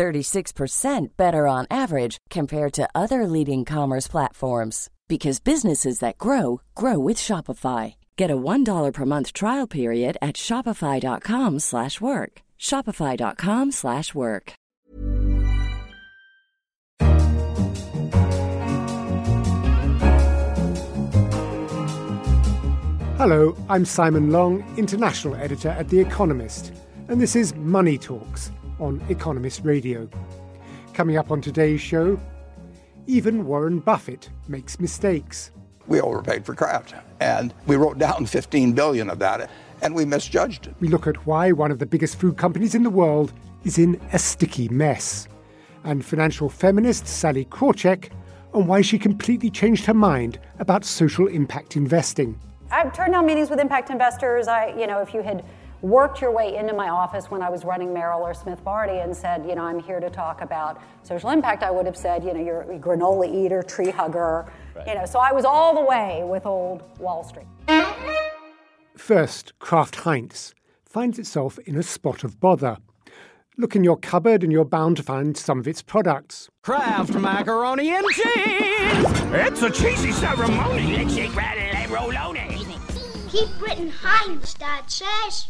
36% better on average compared to other leading commerce platforms because businesses that grow grow with Shopify. Get a $1 per month trial period at shopify.com/work. shopify.com/work. Hello, I'm Simon Long, international editor at The Economist, and this is Money Talks on Economist Radio. Coming up on today's show, even Warren Buffett makes mistakes. We overpaid for Kraft, and we wrote down 15 billion of that, and we misjudged it. We look at why one of the biggest food companies in the world is in a sticky mess, and financial feminist Sallie Krawcheck on why she completely changed her mind about social impact investing. I've turned down meetings with impact investors. I, you know, if you had worked your way into my office when I was running Merrill or Smith Barney and said, you know, I'm here to talk about social impact, I would have said, you know, you're a granola eater, tree hugger, right. you know. So I was all the way with old Wall Street. First, Kraft Heinz finds itself in a spot of bother. Look in your cupboard and you're bound to find some of its products. Kraft macaroni and cheese! It's a cheesy ceremony! It's a Keep Britain Heinz, Dad says.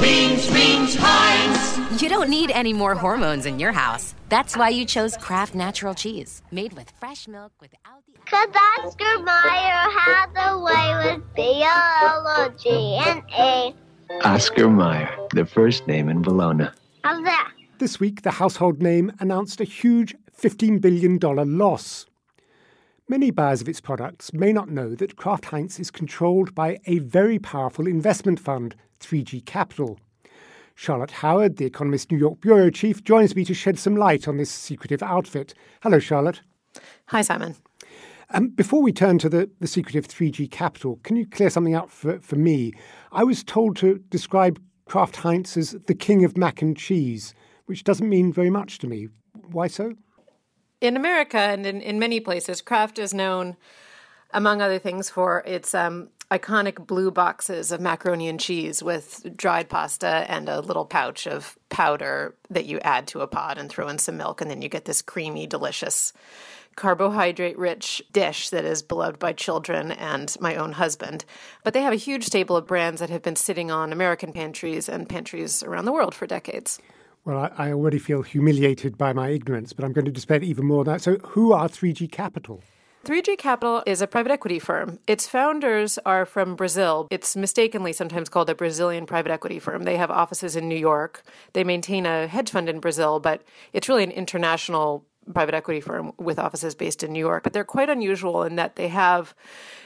Beans, beans, Heinz. You don't need any more hormones in your house. That's why you chose Kraft Natural Cheese, made with fresh milk without the. Cause Oscar Mayer had away with biology and A. Oscar Mayer, the first name in Bologna. How's that? This week, the household name announced a huge $15 billion loss. Many buyers of its products may not know that Kraft Heinz is controlled by a very powerful investment fund, 3G Capital. Charlotte Howard, the Economist New York Bureau Chief, joins me to shed some light on this secretive outfit. Hello, Charlotte. Hi, Simon. Um, before we turn to the, the secretive 3G Capital, can you clear something up for, for me? I was told to describe Kraft Heinz as the king of mac and cheese, which doesn't mean very much to me. Why so? In America and in, in many places, Kraft is known, among other things, for its um, iconic blue boxes of macaroni and cheese with dried pasta and a little pouch of powder that you add to a pot and throw in some milk, and then you get this creamy, delicious, carbohydrate rich dish that is beloved by children and my own husband. But they have a huge stable of brands that have been sitting on American pantries and pantries around the world for decades. Well, I, I, already feel humiliated by my ignorance, but I'm going to display even more that. So, who are 3G Capital? 3G Capital is a private equity firm. Its founders are from Brazil. It's mistakenly sometimes called a Brazilian private equity firm. They have offices in New York. They maintain a hedge fund in Brazil, but it's really an international private equity firm with offices based in New York. But they're quite unusual in that they have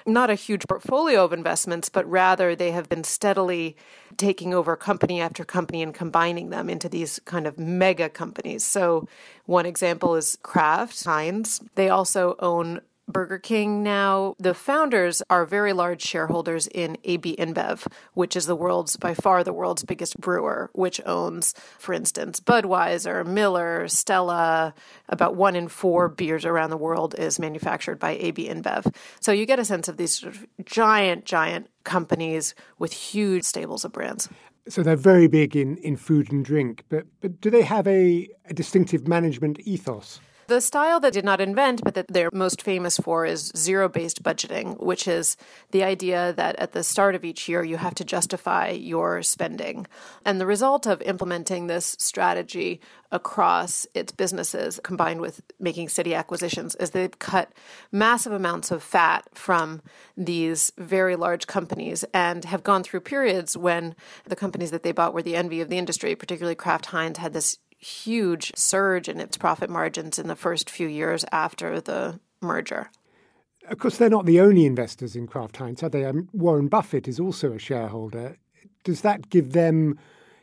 not a huge portfolio of investments, but rather they have been steadily taking over company after company and combining them into these kind of mega companies. So, one example is Kraft Heinz. They also own Burger King now. The founders are very large shareholders in AB InBev, which is the world's by far the world's biggest brewer, which owns, for instance, Budweiser, Miller, Stella. About one in four beers around the world is manufactured by AB InBev. So you get a sense of these sort of giant, giant companies with huge stables of brands. So they're very big in, in food and drink, but but do they have a, a distinctive management ethos? The style that did not invent, but that they're most famous for, is zero based budgeting, which is the idea that at the start of each year you have to justify your spending. And the result of implementing this strategy across its businesses, combined with making city acquisitions, is they've cut massive amounts of fat from these very large companies and have gone through periods when the companies that they bought were the envy of the industry, particularly Kraft Heinz had this huge surge in its profit margins in the first few years after the merger. Of course, they're not the only investors in Kraft Heinz, are they? Um, Warren Buffett is also a shareholder. Does that give them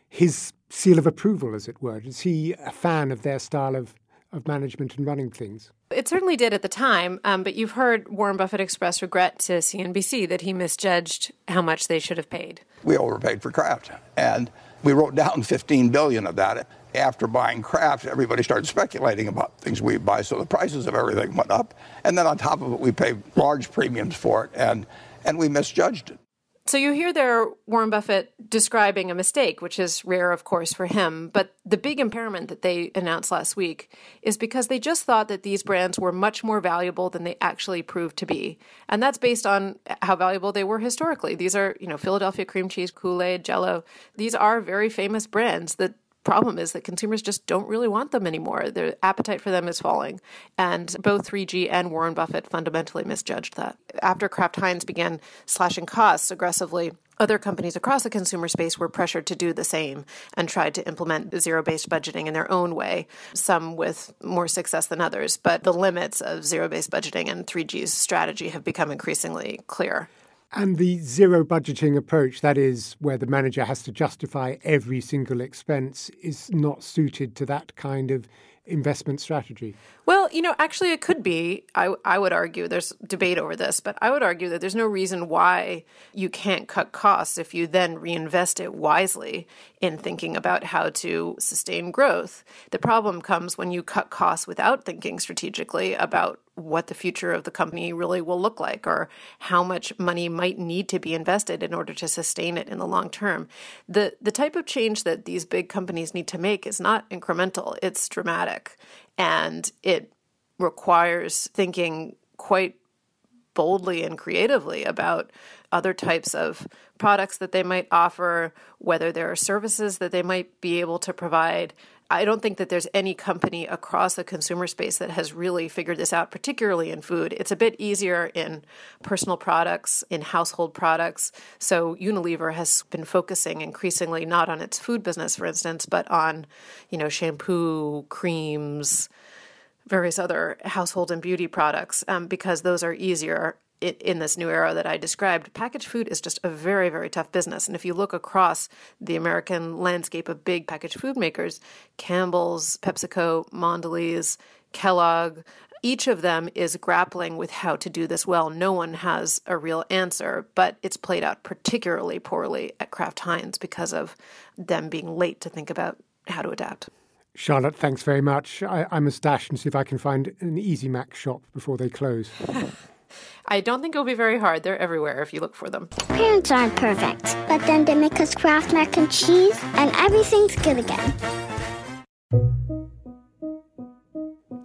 his seal of approval, as it were? Is he a fan of their style of of management and running things. It certainly did at the time, um, but you've heard Warren Buffett express regret to CNBC that he misjudged how much they should have paid. We overpaid for Kraft, and we wrote down 15 billion of that. After buying Kraft, everybody started speculating about things we buy, so the prices of everything went up. And then on top of it, we paid large premiums for it, and and we misjudged it. So you hear there Warren Buffett describing a mistake, which is rare, of course, for him. But the big impairment that they announced last week is because they just thought that these brands were much more valuable than they actually proved to be. And that's based on how valuable they were historically. These are, you know, Philadelphia cream cheese, Kool Aid, Jello. These are very famous brands that problem is that consumers just don't really want them anymore. Their appetite for them is falling. And both 3G and Warren Buffett fundamentally misjudged that. After Kraft Heinz began slashing costs aggressively, other companies across the consumer space were pressured to do the same and tried to implement zero based budgeting in their own way, some with more success than others. But the limits of zero based budgeting and 3G's strategy have become increasingly clear. And the zero budgeting approach, that is, where the manager has to justify every single expense, is not suited to that kind of investment strategy? Well, you know, actually, it could be. I, I would argue there's debate over this, but I would argue that there's no reason why you can't cut costs if you then reinvest it wisely in thinking about how to sustain growth. The problem comes when you cut costs without thinking strategically about what the future of the company really will look like or how much money might need to be invested in order to sustain it in the long term. The the type of change that these big companies need to make is not incremental, it's dramatic and it requires thinking quite boldly and creatively about other types of products that they might offer, whether there are services that they might be able to provide, I don't think that there's any company across the consumer space that has really figured this out, particularly in food. It's a bit easier in personal products, in household products. So Unilever has been focusing increasingly not on its food business, for instance, but on, you know, shampoo, creams, various other household and beauty products um, because those are easier in this new era that I described, packaged food is just a very, very tough business. And if you look across the American landscape of big packaged food makers, Campbell's, PepsiCo, Mondelez, Kellogg, each of them is grappling with how to do this well. No one has a real answer, but it's played out particularly poorly at Kraft Heinz because of them being late to think about how to adapt. Charlotte, thanks very much. I, I must dash and see if I can find an Easy Mac shop before they close. I don't think it'll be very hard. They're everywhere if you look for them. Parents aren't perfect, but then they make us Kraft mac and cheese, and everything's good again.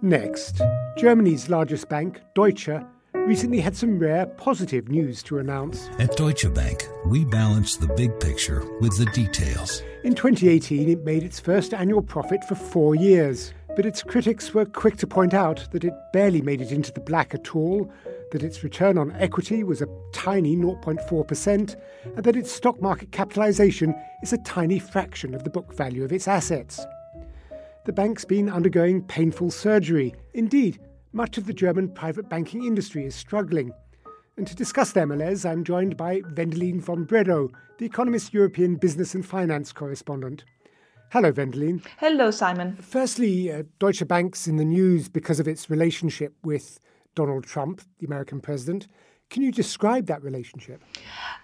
Next, Germany's largest bank, Deutsche, recently had some rare positive news to announce. At Deutsche Bank, we balance the big picture with the details. In 2018, it made its first annual profit for four years, but its critics were quick to point out that it barely made it into the black at all that its return on equity was a tiny 0.4%, and that its stock market capitalization is a tiny fraction of the book value of its assets. The bank's been undergoing painful surgery. Indeed, much of the German private banking industry is struggling. And to discuss their malaise, I'm joined by Wendelin von Bredow, the Economist European Business and Finance correspondent. Hello, Wendelin. Hello, Simon. Firstly, uh, Deutsche Bank's in the news because of its relationship with Donald Trump, the American president. Can you describe that relationship?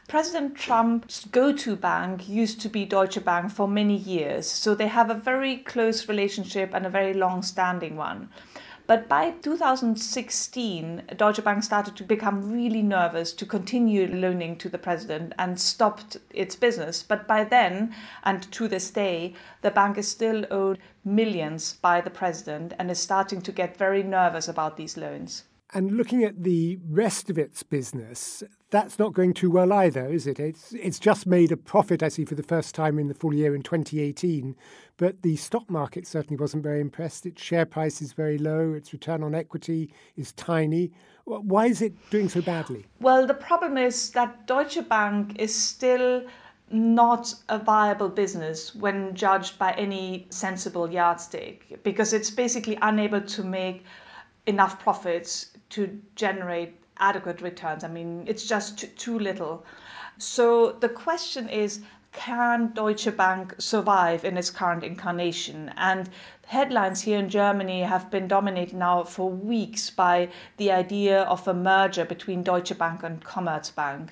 President Trump's go to bank used to be Deutsche Bank for many years. So they have a very close relationship and a very long standing one. But by 2016, Deutsche Bank started to become really nervous to continue loaning to the president and stopped its business. But by then, and to this day, the bank is still owed millions by the president and is starting to get very nervous about these loans. And looking at the rest of its business, that's not going too well either, is it? It's it's just made a profit, I see, for the first time in the full year in 2018. But the stock market certainly wasn't very impressed. Its share price is very low. Its return on equity is tiny. Why is it doing so badly? Well, the problem is that Deutsche Bank is still not a viable business when judged by any sensible yardstick because it's basically unable to make enough profits to generate adequate returns. I mean, it's just too, too little. So the question is can Deutsche Bank survive in its current incarnation? And headlines here in Germany have been dominated now for weeks by the idea of a merger between Deutsche Bank and Commerzbank,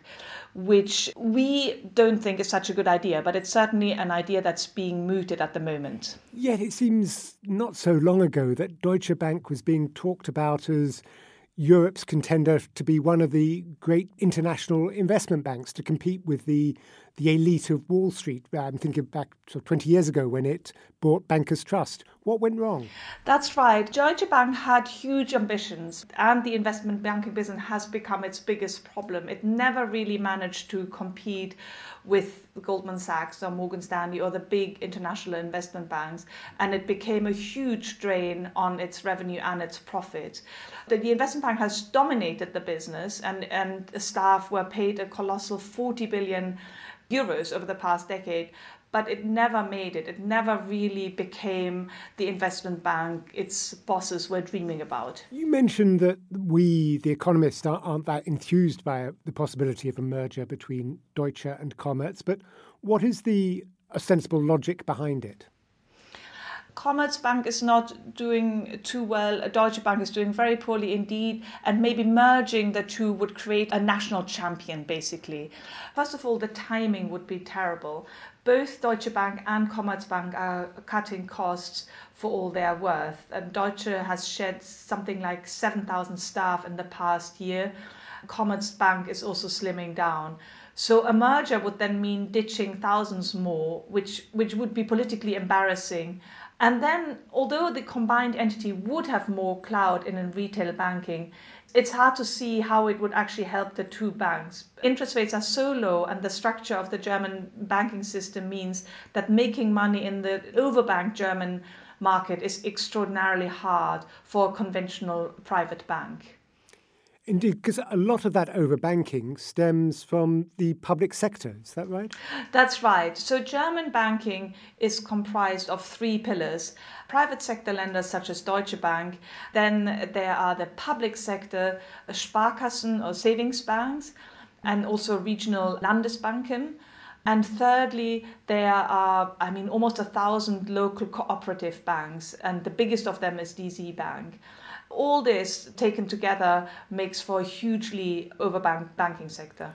which we don't think is such a good idea, but it's certainly an idea that's being mooted at the moment. Yet it seems not so long ago that Deutsche Bank was being talked about as Europe's contender to be one of the great international investment banks to compete with the the elite of Wall Street. Uh, I'm thinking back to 20 years ago when it bought Bankers Trust. What went wrong? That's right. Deutsche Bank had huge ambitions, and the investment banking business has become its biggest problem. It never really managed to compete with Goldman Sachs or Morgan Stanley or the big international investment banks, and it became a huge drain on its revenue and its profit. The, the investment bank has dominated the business, and, and staff were paid a colossal 40 billion euros over the past decade, but it never made it. It never really became the investment bank its bosses were dreaming about. You mentioned that we, the economists, aren't that enthused by uh, the possibility of a merger between Deutsche and Commerz, but what is the sensible logic behind it? Commerzbank is not doing too well. Deutsche Bank is doing very poorly indeed, and maybe merging the two would create a national champion, basically. First of all, the timing would be terrible. Both Deutsche Bank and Commerzbank are cutting costs for all their worth, and Deutsche has shed something like 7,000 staff in the past year. Commerzbank is also slimming down. So a merger would then mean ditching thousands more, which, which would be politically embarrassing. And then, although the combined entity would have more clout in retail banking, it's hard to see how it would actually help the two banks. Interest rates are so low, and the structure of the German banking system means that making money in the overbanked German market is extraordinarily hard for a conventional private bank. Indeed, because a lot of that overbanking stems from the public sector. Is that right? That's right. So, German banking is comprised of three pillars private sector lenders such as Deutsche Bank, then there are the public sector Sparkassen or savings banks, and also regional Landesbanken. And thirdly, there are, I mean, almost a thousand local cooperative banks, and the biggest of them is DZ Bank all this taken together makes for a hugely overbanked banking sector.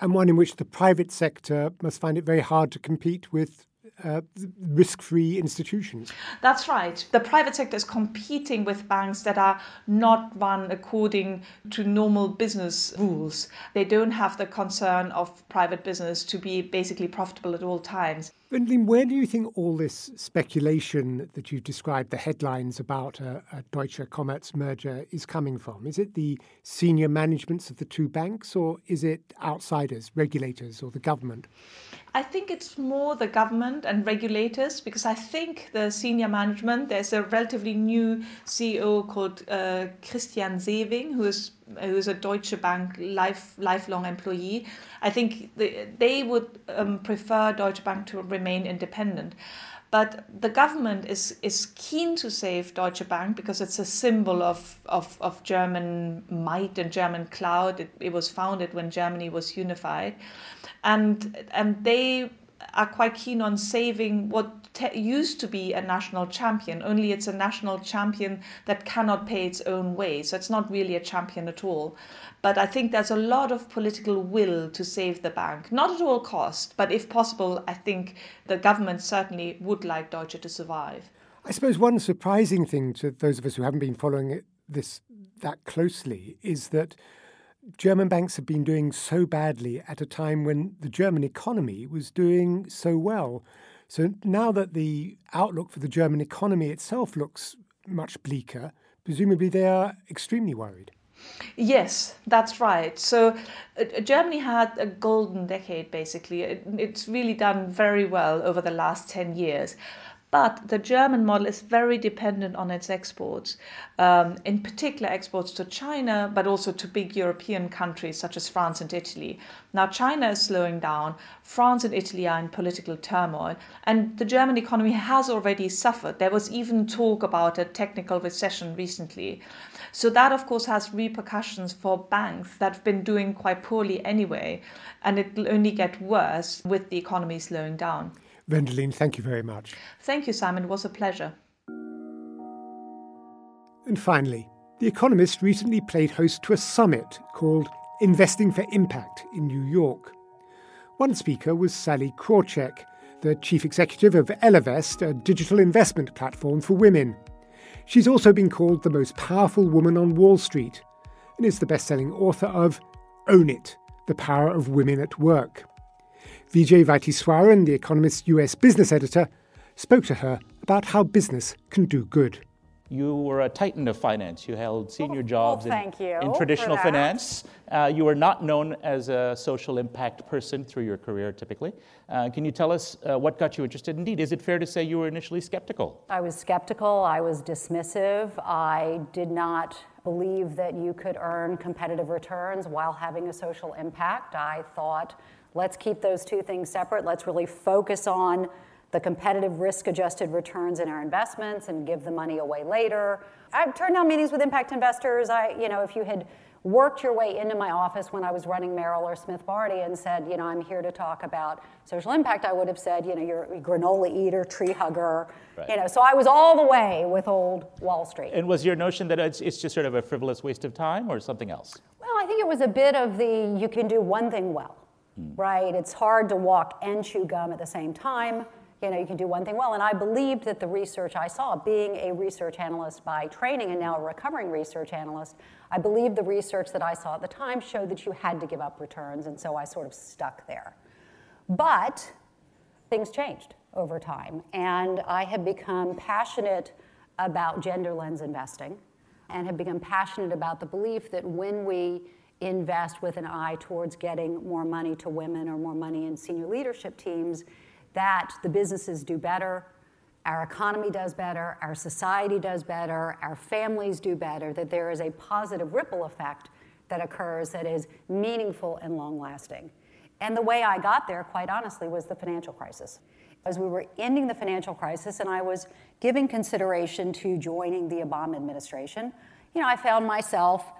And one in which the private sector must find it very hard to compete with uh, risk-free institutions. That's right. The private sector is competing with banks that are not run according to normal business rules. They don't have the concern of private business to be basically profitable at all times. Wendelin, where do you think all this speculation that you've described, the headlines about a, a Deutsche Commerz merger, is coming from? Is it the senior managements of the two banks, or is it outsiders, regulators, or the government? I think it's more the government and regulators because I think the senior management, there's a relatively new CEO called uh, Christian Sewing, who is who is a Deutsche Bank life lifelong employee. I think the, they would um, prefer Deutsche Bank to remain independent. But the government is, is keen to save Deutsche Bank because it's a symbol of, of, of German might and German clout. It, it was founded when Germany was unified and and they are quite keen on saving what te- used to be a national champion. Only it's a national champion that cannot pay its own way. So it's not really a champion at all. But I think there's a lot of political will to save the bank, not at all cost, but if possible, I think the government certainly would like Deutsche to survive. I suppose one surprising thing to those of us who haven't been following this that closely is that German banks have been doing so badly at a time when the German economy was doing so well. So now that the outlook for the German economy itself looks much bleaker, presumably they are extremely worried. Yes, that's right. So uh, Germany had a golden decade, basically. It, it's really done very well over the last 10 years. But the German model is very dependent on its exports, um, in particular exports to China, but also to big European countries such as France and Italy. Now, China is slowing down, France and Italy are in political turmoil, and the German economy has already suffered. There was even talk about a technical recession recently. So, that of course has repercussions for banks that have been doing quite poorly anyway, and it will only get worse with the economy slowing down. Wendelin, thank you very much. Thank you, Simon. It was a pleasure. And finally, The Economist recently played host to a summit called Investing for Impact in New York. One speaker was Sallie Krawcheck, the chief executive of Ellevest, a digital investment platform for women. She's also been called the most powerful woman on Wall Street and is the best selling author of Own It The Power of Women at Work. Vijay Vaitheeswaran, The Economist's US business editor, spoke to her about how business can do good. You were a titan of finance. You held senior jobs well, in, in, traditional finance. Uh, you were not known as a social impact person through your career, typically. Uh, can you tell us uh, what got you interested? Indeed, is it fair to say you were initially skeptical? I was skeptical. I was dismissive. I did not believe that you could earn competitive returns while having a social impact. I thought Let's keep those two things separate. Let's really focus on the competitive risk adjusted returns in our investments and give the money away later. I've turned down meetings with impact investors. I, you know, if you had worked your way into my office when I was running Merrill or Smith Barney and said, you know, I'm here to talk about social impact, I would have said, you know, you're a granola eater, tree hugger, right. you know. So I was all the way with old Wall Street. And was your notion that it's, it's just sort of a frivolous waste of time or something else? Well, I think it was a bit of the you can do one thing well mm. right? It's hard to walk and chew gum at the same time. You know, you can do one thing well. And I believed that the research I saw, being a research analyst by training and now a recovering research analyst, I believed the research that I saw at the time showed that you had to give up returns. And so I sort of stuck there. But things changed over time. And I have become passionate about gender lens investing and have become passionate about the belief that when we invest with an eye towards getting more money to women or more money in senior leadership teams, that the businesses do better, our economy does better, our society does better, our families do better, that there is a positive ripple effect that occurs that is meaningful and long lasting. And the way I got there, quite honestly, was the financial crisis. As we were ending the financial crisis and I was giving consideration to joining the Obama administration, you know, I found myself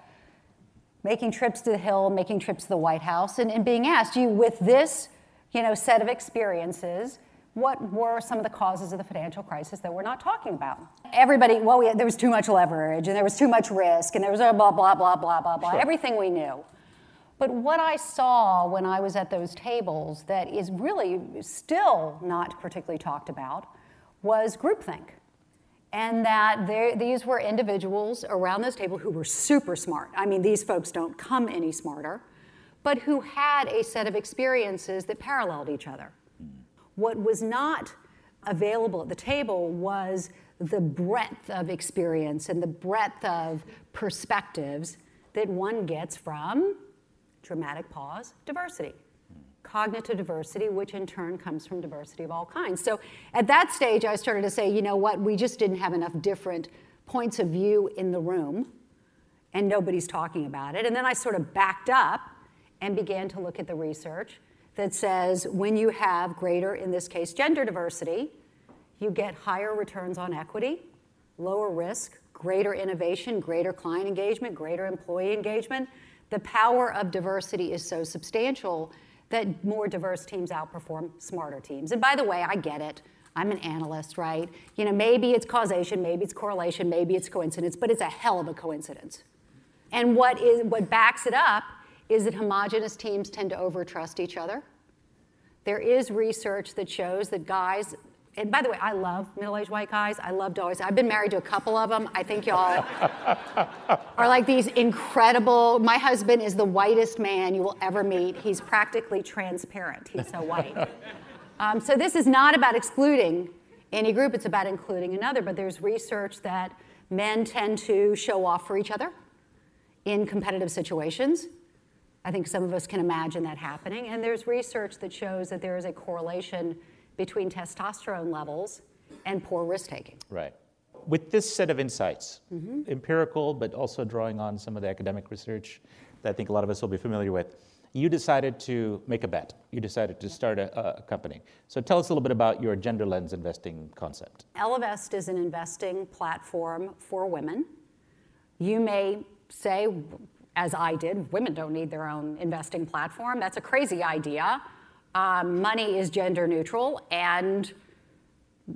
making trips to the Hill, making trips to the White House, and, and being asked, you, with this you know, set of experiences, what were some of the causes of the financial crisis that we're not talking about? Everybody, well, we, there was too much leverage, and there was too much risk, and there was a blah, blah, blah, blah, blah, blah, sure. everything we knew. But what I saw when I was at those tables that is really still not particularly talked about was groupthink and that these were individuals around this table who were super smart. I mean, these folks don't come any smarter, but who had a set of experiences that paralleled each other. What was not available at the table was the breadth of experience and the breadth of perspectives that one gets from dramatic pause diversity cognitive diversity, which in turn comes from diversity of all kinds. So at that stage, I started to say, you know what, we just didn't have enough different points of view in the room, and nobody's talking about it. And then I sort of backed up and began to look at the research that says when you have greater, in this case, gender diversity, you get higher returns on equity, lower risk, greater innovation, greater client engagement, greater employee engagement. The power of diversity is so substantial that more diverse teams outperform smarter teams. And by the way, I get it. I'm an analyst, right? You know, maybe it's causation, maybe it's correlation, maybe it's coincidence, but it's a hell of a coincidence. And what is what backs it up is that homogenous teams tend to overtrust each other. There is research that shows that guys and by the way, I love middle-aged white guys. I love dogs. I've been married to a couple of them. I think y'all are like these incredible. My husband is the whitest man you will ever meet. He's practically transparent. He's so white. Um, so this is not about excluding any group. It's about including another. But there's research that men tend to show off for each other in competitive situations. I think some of us can imagine that happening. And there's research that shows that there is a correlation between testosterone levels and poor risk taking. Right. With this set of insights, Mhm. empirical, but also drawing on some of the academic research that I think a lot of us will be familiar with, you decided to make a bet. You decided to start a, a company. So tell us a little bit about your gender lens investing concept. Ellevest is an investing platform for women. You may say, as I did, women don't need their own investing platform. That's a crazy idea. Um, money is gender neutral, and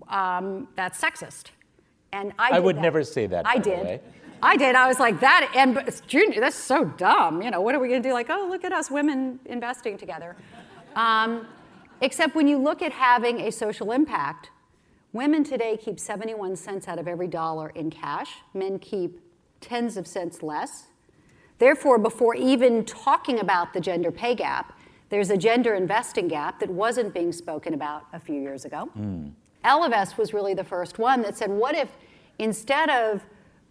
um, that's sexist. And I, I would that. never say that. I did. I did. I was like that, and but Junior, that's so dumb. You know, what are we going to do? Like, oh, look at us women investing together. Um, except when you look at having a social impact, women today keep 71 cents out of every dollar in cash. Men keep tens of cents less. Therefore, before even talking about the gender pay gap, there's a gender investing gap that wasn't being spoken about a few years ago. Hmm. Ellevest was really the first one that said, what if instead of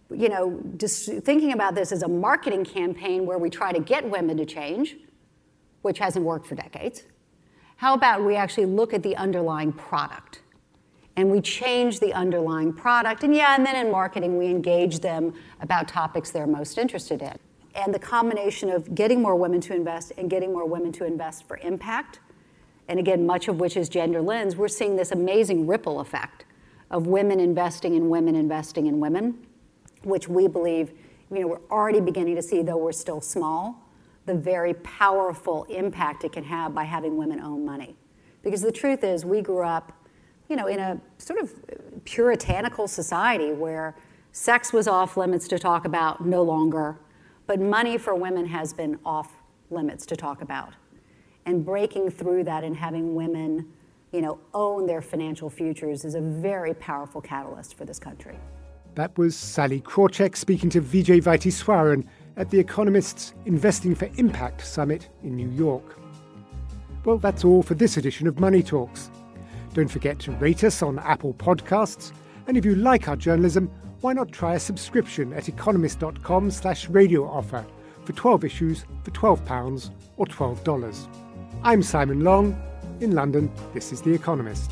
you know, just thinking about this as a marketing campaign where we try to get women to change, which hasn't worked for decades, how about we actually look at the underlying product? And we change the underlying product. And yeah, and then in marketing, we engage them about topics they're most interested in. And the combination of getting more women to invest and getting more women to invest for impact, and again, much of which is gender lens, we're seeing this amazing ripple effect of women investing in women investing in women, which we believe, you know, we're already beginning to see, though we're still small, the very powerful impact it can have by having women own money. Because the truth is, we grew up, you know, in a sort of puritanical society where sex was off limits to talk about, no longer, but money for women has been off limits to talk about. And breaking through that and having women, you know, own their financial futures is a very powerful catalyst for this country. That was Sallie Krawcheck speaking to Vijay Vaitheeswaran at The Economist's Investing for Impact Summit in New York. Well, that's all for this edition of Money Talks. Don't forget to rate us on Apple Podcasts, and if you like our journalism, why not try a subscription at economist.com slash radio offer for 12 issues for £12 or $12. I'm Simon Long. In London, this is The Economist.